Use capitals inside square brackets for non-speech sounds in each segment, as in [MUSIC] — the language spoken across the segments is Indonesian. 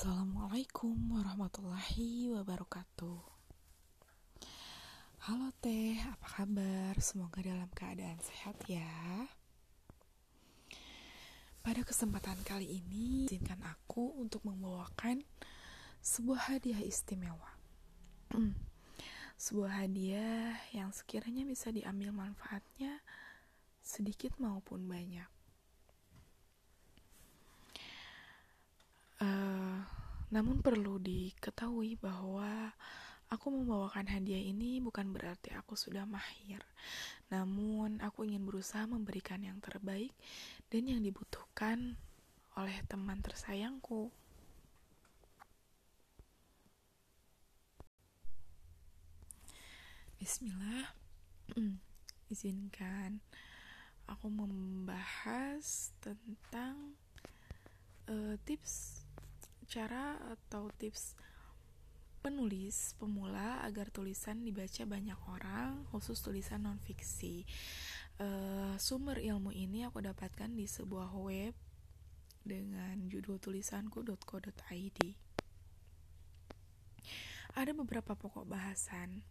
Assalamualaikum warahmatullahi wabarakatuh. Halo Teh, apa kabar? Semoga dalam keadaan sehat ya. Pada kesempatan kali ini, izinkan aku untuk membawakan sebuah hadiah istimewa. [CLEARS THROAT] Sebuah hadiah yang sekiranya bisa diambil manfaatnya sedikit maupun banyak Namun perlu diketahui bahwa aku membawakan hadiah ini bukan berarti aku sudah mahir. Namun aku ingin berusaha memberikan yang terbaik dan yang dibutuhkan oleh teman tersayangku. Bismillah. [CLEARS THROAT] Izinkan aku membahas tentang uh, tips cara atau tips penulis pemula agar tulisan dibaca banyak orang, khusus tulisan non-fiksi. Uh, sumber ilmu ini aku dapatkan di sebuah web dengan judul tulisanku.co.id. Ada beberapa pokok bahasan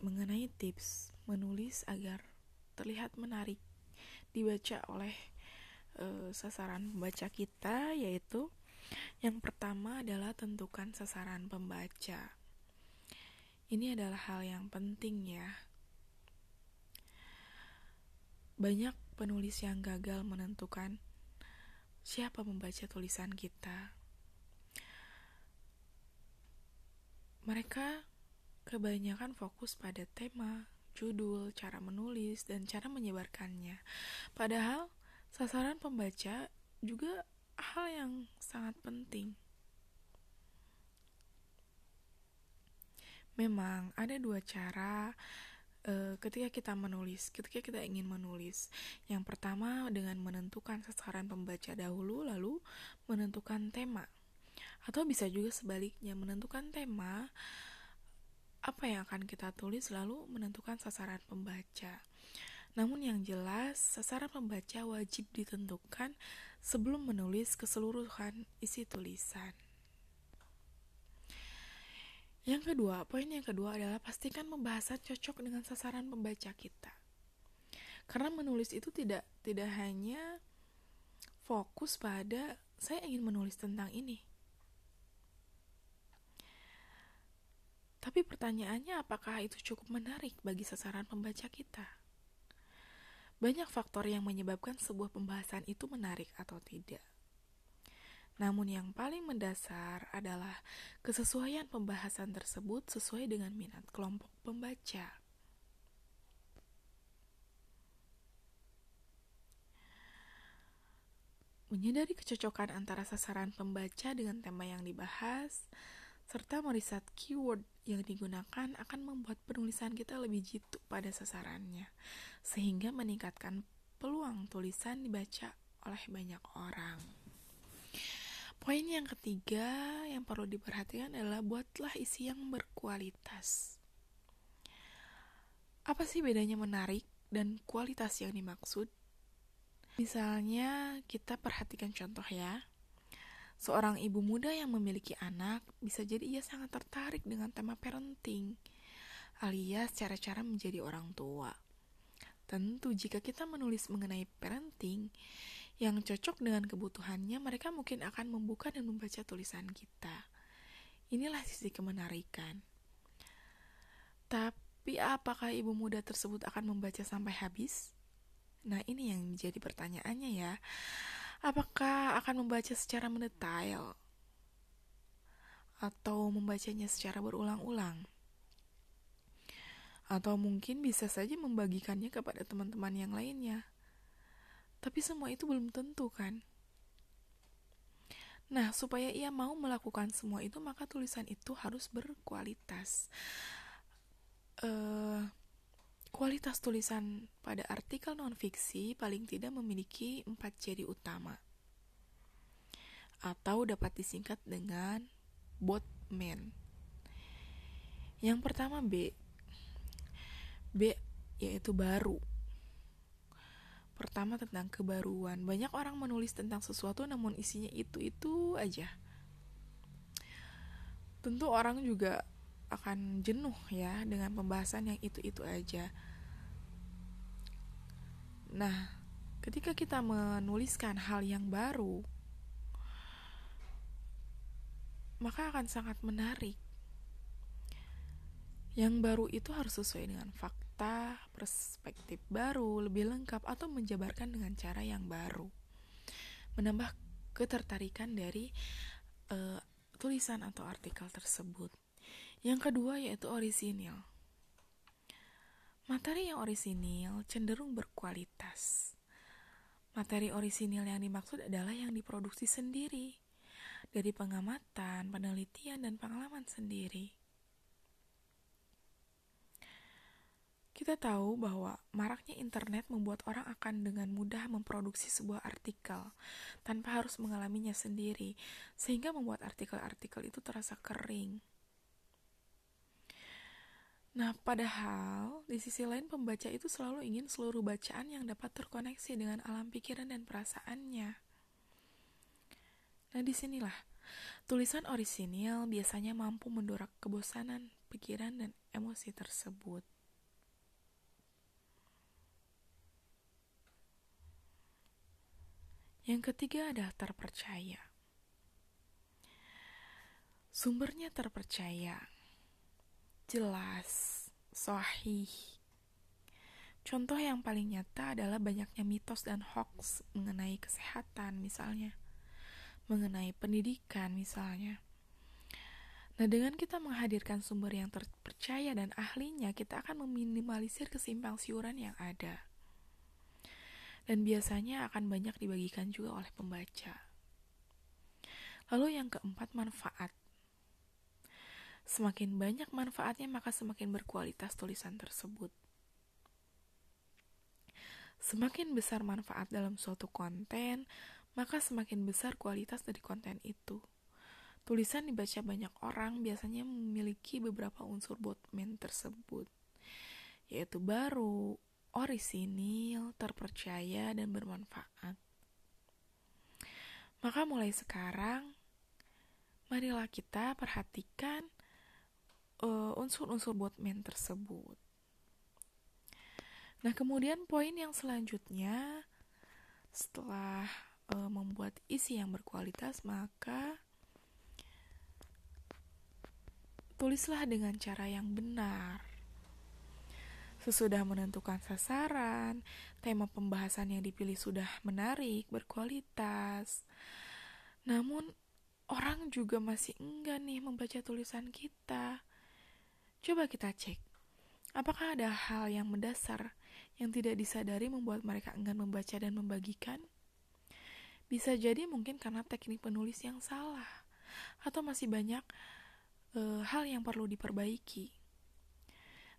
mengenai tips menulis agar terlihat menarik dibaca oleh uh, sasaran pembaca kita yaitu yang pertama adalah tentukan sasaran pembaca. Ini adalah hal yang penting ya. Banyak penulis yang gagal menentukan siapa membaca tulisan kita. Mereka kebanyakan fokus pada tema, judul, cara menulis, dan cara menyebarkannya. Padahal sasaran pembaca juga hal yang sangat penting. Memang ada dua cara uh, ketika kita menulis, ketika kita ingin menulis. Yang pertama dengan menentukan sasaran pembaca dahulu, lalu menentukan tema. Atau bisa juga sebaliknya, menentukan tema apa yang akan kita tulis, lalu menentukan sasaran pembaca. Namun yang jelas, sasaran pembaca wajib ditentukan sebelum menulis keseluruhan isi tulisan. Yang kedua, poin yang kedua adalah pastikan pembahasan cocok dengan sasaran pembaca kita. Karena menulis itu tidak tidak hanya fokus pada saya ingin menulis tentang ini. Tapi pertanyaannya apakah itu cukup menarik bagi sasaran pembaca kita? Banyak faktor yang menyebabkan sebuah pembahasan itu menarik atau tidak. Namun yang paling mendasar adalah kesesuaian pembahasan tersebut sesuai dengan minat kelompok pembaca. Menyadari kecocokan antara sasaran pembaca dengan tema yang dibahas, serta meriset keyword yang digunakan akan membuat penulisan kita lebih jitu pada sasarannya, sehingga meningkatkan peluang tulisan dibaca oleh banyak orang. Poin yang ketiga yang perlu diperhatikan adalah buatlah isi yang berkualitas. Apa sih bedanya menarik dan kualitas yang dimaksud? Misalnya, kita perhatikan contoh ya. Seorang ibu muda yang memiliki anak bisa jadi ia sangat tertarik dengan tema parenting, alias cara-cara menjadi orang tua. Tentu, jika kita menulis mengenai parenting yang cocok dengan kebutuhannya, mereka mungkin akan membuka dan membaca tulisan kita. Inilah sisi kemenarikan. Tapi, apakah ibu muda tersebut akan membaca sampai habis? Nah, ini yang menjadi pertanyaannya, ya. Apakah akan membaca secara mendetail atau membacanya secara berulang-ulang? Atau mungkin bisa saja membagikannya kepada teman-teman yang lainnya. Tapi semua itu belum tentu kan? Nah, supaya ia mau melakukan semua itu, maka tulisan itu harus berkualitas. Uh, Kualitas tulisan pada artikel non-fiksi paling tidak memiliki empat ciri utama atau dapat disingkat dengan botman. Yang pertama B. B yaitu baru. pertama tentang kebaruan. Banyak orang menulis tentang sesuatu namun isinya itu-itu aja. Tentu orang juga akan jenuh ya dengan pembahasan yang itu-itu aja. Nah, ketika kita menuliskan hal yang baru, maka akan sangat menarik. Yang baru itu harus sesuai dengan fakta, perspektif baru, lebih lengkap, atau menjabarkan dengan cara yang baru. Menambah ketertarikan dari uh, tulisan atau artikel tersebut. Yang kedua yaitu orisinil. Materi yang orisinil cenderung berkualitas. Materi orisinil yang dimaksud adalah yang diproduksi sendiri dari pengamatan, penelitian, dan pengalaman sendiri. Kita tahu bahwa maraknya internet membuat orang akan dengan mudah memproduksi sebuah artikel tanpa harus mengalaminya sendiri, sehingga membuat artikel-artikel itu terasa kering. Nah, padahal di sisi lain pembaca itu selalu ingin seluruh bacaan yang dapat terkoneksi dengan alam pikiran dan perasaannya. Nah, di sinilah tulisan orisinil biasanya mampu mendorak kebosanan, pikiran, dan emosi tersebut. Yang ketiga adalah terpercaya. Sumbernya terpercaya jelas, sahih. Contoh yang paling nyata adalah banyaknya mitos dan hoax mengenai kesehatan misalnya, mengenai pendidikan misalnya. Nah, dengan kita menghadirkan sumber yang terpercaya dan ahlinya, kita akan meminimalisir kesimpang siuran yang ada. Dan biasanya akan banyak dibagikan juga oleh pembaca. Lalu yang keempat, manfaat. Semakin banyak manfaatnya, maka semakin berkualitas tulisan tersebut. Semakin besar manfaat dalam suatu konten, maka semakin besar kualitas dari konten itu. Tulisan dibaca banyak orang biasanya memiliki beberapa unsur botman tersebut, yaitu baru, orisinil, terpercaya, dan bermanfaat. Maka mulai sekarang, marilah kita perhatikan uh, unsur-unsur botman tersebut. Nah, kemudian poin yang selanjutnya setelah uh, membuat isi yang berkualitas, maka tulislah dengan cara yang benar. Sesudah menentukan sasaran, tema pembahasan yang dipilih sudah menarik, berkualitas. Namun, orang juga masih enggak nih membaca tulisan kita. Coba kita cek, apakah ada hal yang mendasar yang tidak disadari membuat mereka enggan membaca dan membagikan? Bisa jadi mungkin karena teknik penulis yang salah, atau masih banyak e, hal yang perlu diperbaiki.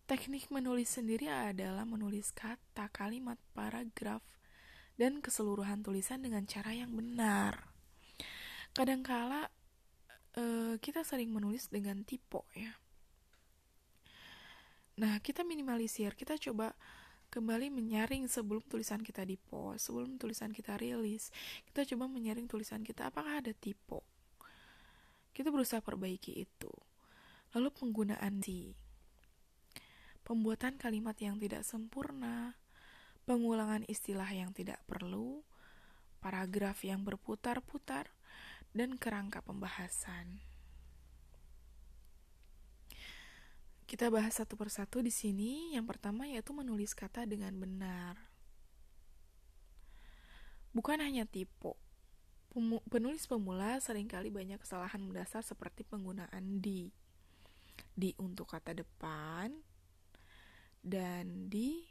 Teknik menulis sendiri adalah menulis kata, kalimat, paragraf, dan keseluruhan tulisan dengan cara yang benar. Kadangkala e, kita sering menulis dengan tipe ya Nah, kita minimalisir, kita coba kembali menyaring sebelum tulisan kita di post, sebelum tulisan kita rilis. Kita coba menyaring tulisan kita apakah ada tipe. Kita berusaha perbaiki itu. Lalu penggunaan di pembuatan kalimat yang tidak sempurna, pengulangan istilah yang tidak perlu, paragraf yang berputar-putar, dan kerangka pembahasan. Kita bahas satu persatu di sini. Yang pertama yaitu menulis kata dengan benar. Bukan hanya tipe. Penulis pemula sering kali banyak kesalahan mendasar seperti penggunaan di. Di untuk kata depan dan di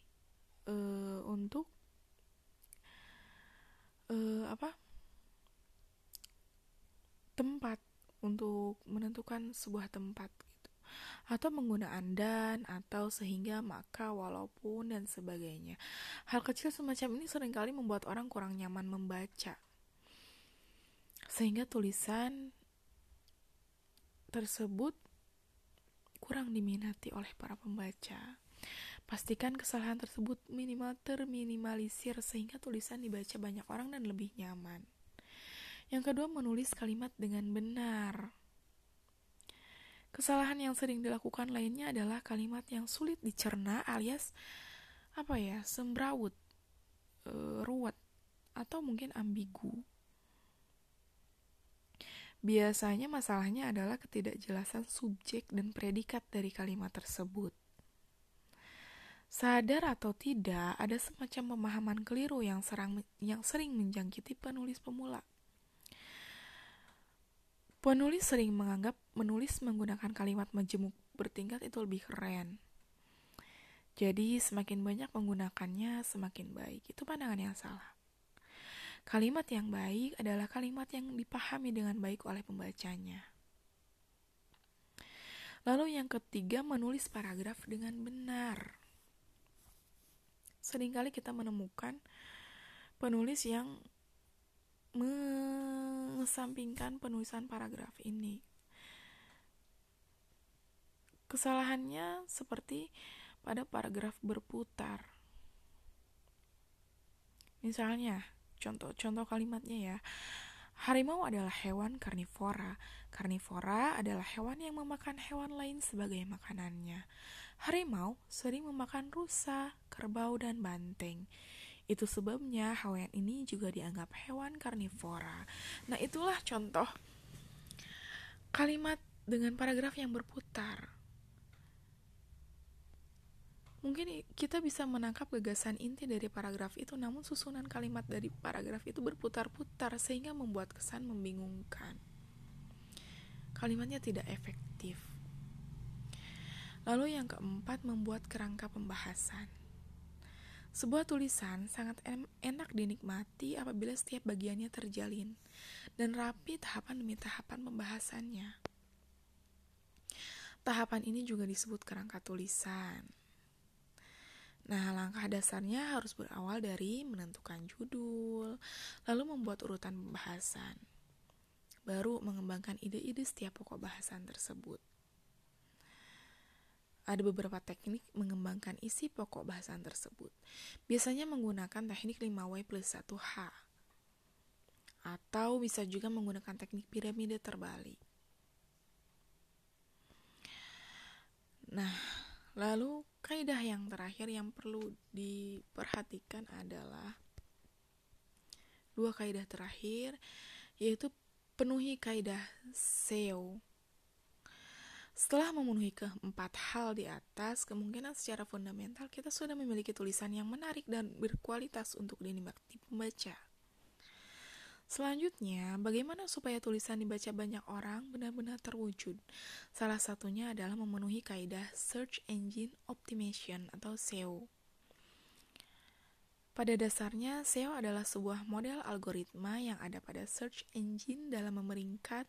uh, untuk uh, apa? tempat untuk menentukan sebuah tempat atau penggunaan dan atau sehingga maka walaupun dan sebagainya. Hal kecil semacam ini sering kali membuat orang kurang nyaman membaca. Sehingga tulisan tersebut kurang diminati oleh para pembaca. Pastikan kesalahan tersebut minimal terminimalisir sehingga tulisan dibaca banyak orang dan lebih nyaman. Yang kedua, menulis kalimat dengan benar. Kesalahan yang sering dilakukan lainnya adalah kalimat yang sulit dicerna alias apa ya, sembrawut, e, ruwet, atau mungkin ambigu. Biasanya masalahnya adalah ketidakjelasan subjek dan predikat dari kalimat tersebut. Sadar atau tidak, ada semacam pemahaman keliru yang, serang, yang sering menjangkiti penulis pemula. Penulis sering menganggap menulis menggunakan kalimat majemuk bertingkat itu lebih keren. Jadi semakin banyak menggunakannya semakin baik. Itu pandangan yang salah. Kalimat yang baik adalah kalimat yang dipahami dengan baik oleh pembacanya. Lalu yang ketiga, menulis paragraf dengan benar. Seringkali kita menemukan penulis yang mengesampingkan penulisan paragraf ini. Kesalahannya seperti pada paragraf berputar. Misalnya, contoh-contoh kalimatnya ya. Harimau adalah hewan karnivora. Karnivora adalah hewan yang memakan hewan lain sebagai makanannya. Harimau sering memakan rusa, kerbau, dan banteng. Itu sebabnya hewan ini juga dianggap hewan karnivora. Nah, itulah contoh kalimat dengan paragraf yang berputar. Mungkin kita bisa menangkap gagasan inti dari paragraf itu, namun susunan kalimat dari paragraf itu berputar-putar sehingga membuat kesan membingungkan. Kalimatnya tidak efektif. Lalu yang keempat, membuat kerangka pembahasan. Sebuah tulisan sangat enak dinikmati apabila setiap bagiannya terjalin dan rapi tahapan demi tahapan pembahasannya. Tahapan ini juga disebut kerangka tulisan. Nah, langkah dasarnya harus berawal dari menentukan judul, lalu membuat urutan pembahasan, baru mengembangkan ide-ide setiap pokok bahasan tersebut. Ada beberapa teknik mengembangkan isi pokok bahasan tersebut. Biasanya menggunakan teknik 5W plus 1H. Atau bisa juga menggunakan teknik piramida terbalik. Nah, lalu kaidah yang terakhir yang perlu diperhatikan adalah dua kaidah terakhir yaitu penuhi kaidah SEO setelah memenuhi keempat hal di atas, kemungkinan secara fundamental kita sudah memiliki tulisan yang menarik dan berkualitas untuk dinikmati pembaca. Selanjutnya, bagaimana supaya tulisan dibaca banyak orang benar-benar terwujud? Salah satunya adalah memenuhi kaidah Search Engine Optimization atau SEO. Pada dasarnya, SEO adalah sebuah model algoritma yang ada pada search engine dalam memeringkat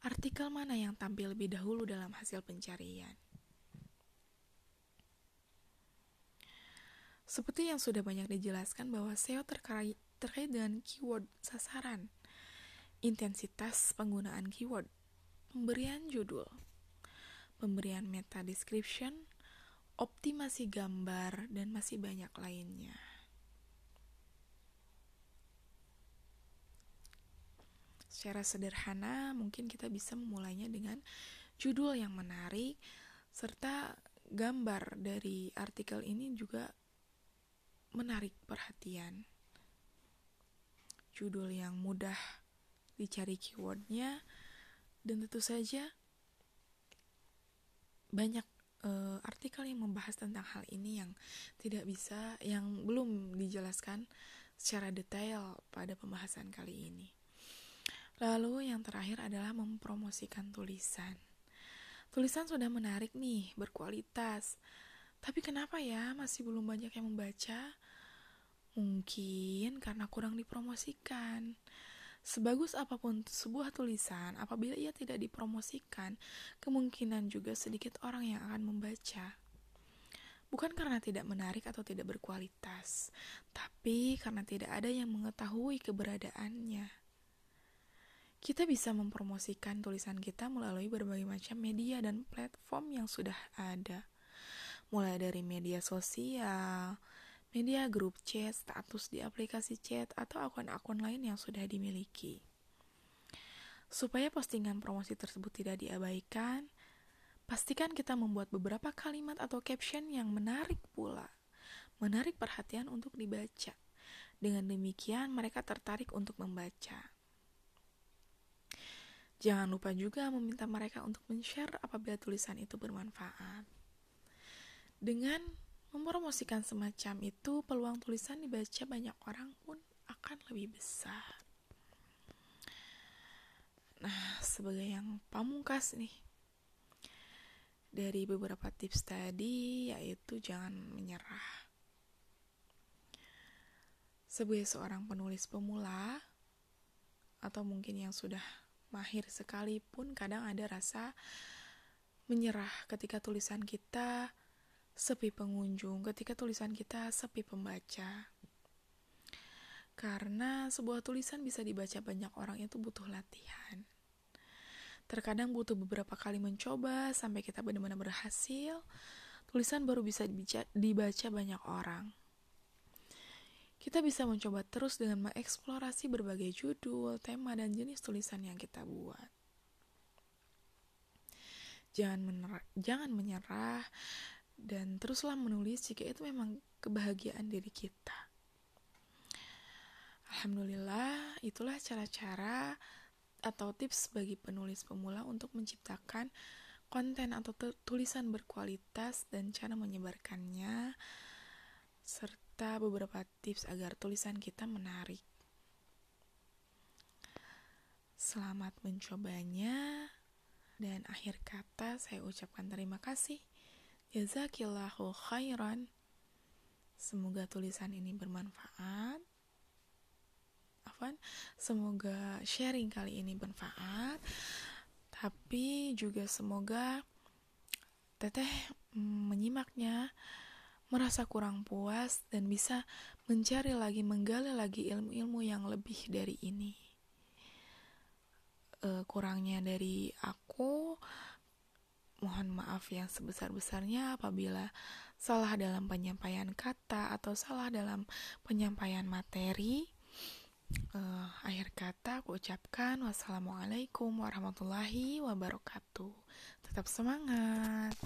artikel mana yang tampil lebih dahulu dalam hasil pencarian. Seperti yang sudah banyak dijelaskan bahwa SEO terkait, terkait dengan keyword sasaran, intensitas penggunaan keyword, pemberian judul, pemberian meta description, optimasi gambar, dan masih banyak lainnya. Secara sederhana, mungkin kita bisa memulainya dengan judul yang menarik, serta gambar dari artikel ini juga menarik perhatian. Judul yang mudah dicari keywordnya, dan tentu saja banyak uh, artikel yang membahas tentang hal ini yang tidak bisa, yang belum dijelaskan secara detail pada pembahasan kali ini. Lalu yang terakhir adalah mempromosikan tulisan. Tulisan sudah menarik nih, berkualitas. Tapi kenapa ya masih belum banyak yang membaca? Mungkin karena kurang dipromosikan. Sebagus apa pun sebuah tulisan, apabila ia tidak dipromosikan, kemungkinan juga sedikit orang yang akan membaca. Bukan karena tidak menarik atau tidak berkualitas, tapi karena tidak ada yang mengetahui keberadaannya. Kita bisa mempromosikan tulisan kita melalui berbagai macam media dan platform yang sudah ada. mulai dari media sosial, media grup chat, status di aplikasi chat, atau akun-akun lain yang sudah dimiliki. Supaya postingan promosi tersebut tidak diabaikan, pastikan kita membuat beberapa kalimat atau caption yang menarik pula, menarik perhatian untuk dibaca. Dengan demikian, mereka tertarik untuk membaca. Jangan lupa juga meminta mereka untuk men-share apabila tulisan itu bermanfaat. Dengan mempromosikan semacam itu, peluang tulisan dibaca banyak orang pun akan lebih besar. Nah, sebagai yang pamungkas nih, dari beberapa tips tadi, yaitu jangan menyerah. Sebagai seorang penulis pemula, atau mungkin yang sudah mahir sekalipun, kadang ada rasa menyerah ketika tulisan kita sepi pengunjung ketika tulisan kita sepi pembaca. Karena sebuah tulisan bisa dibaca banyak orang itu butuh latihan. Terkadang butuh beberapa kali mencoba sampai kita benar-benar berhasil. Tulisan baru bisa dibaca, banyak orang. Kita bisa mencoba terus dengan mengeksplorasi berbagai judul, tema, dan jenis tulisan yang kita buat. Jangan, jangan menyerah dan teruslah menulis jika itu memang kebahagiaan diri kita. Alhamdulillah, itulah cara-cara atau tips bagi penulis pemula untuk menciptakan konten atau tulisan berkualitas dan cara menyebarkannya serta beberapa tips agar tulisan kita menarik. Selamat mencobanya dan akhir kata saya ucapkan terima kasih. Jazakillahu khairan. Semoga tulisan ini bermanfaat. Afan, semoga sharing kali ini bermanfaat. Tapi juga semoga teteh mm, menyimaknya merasa kurang puas dan bisa mencari lagi, menggali lagi ilmu-ilmu yang lebih dari ini. Uh, kurangnya dari aku Mohon maaf yang sebesar-besarnya apabila salah dalam penyampaian kata atau salah dalam penyampaian materi. Uh, akhir kata aku ucapkan wassalamualaikum warahmatullahi wabarakatuh. Tetap semangat.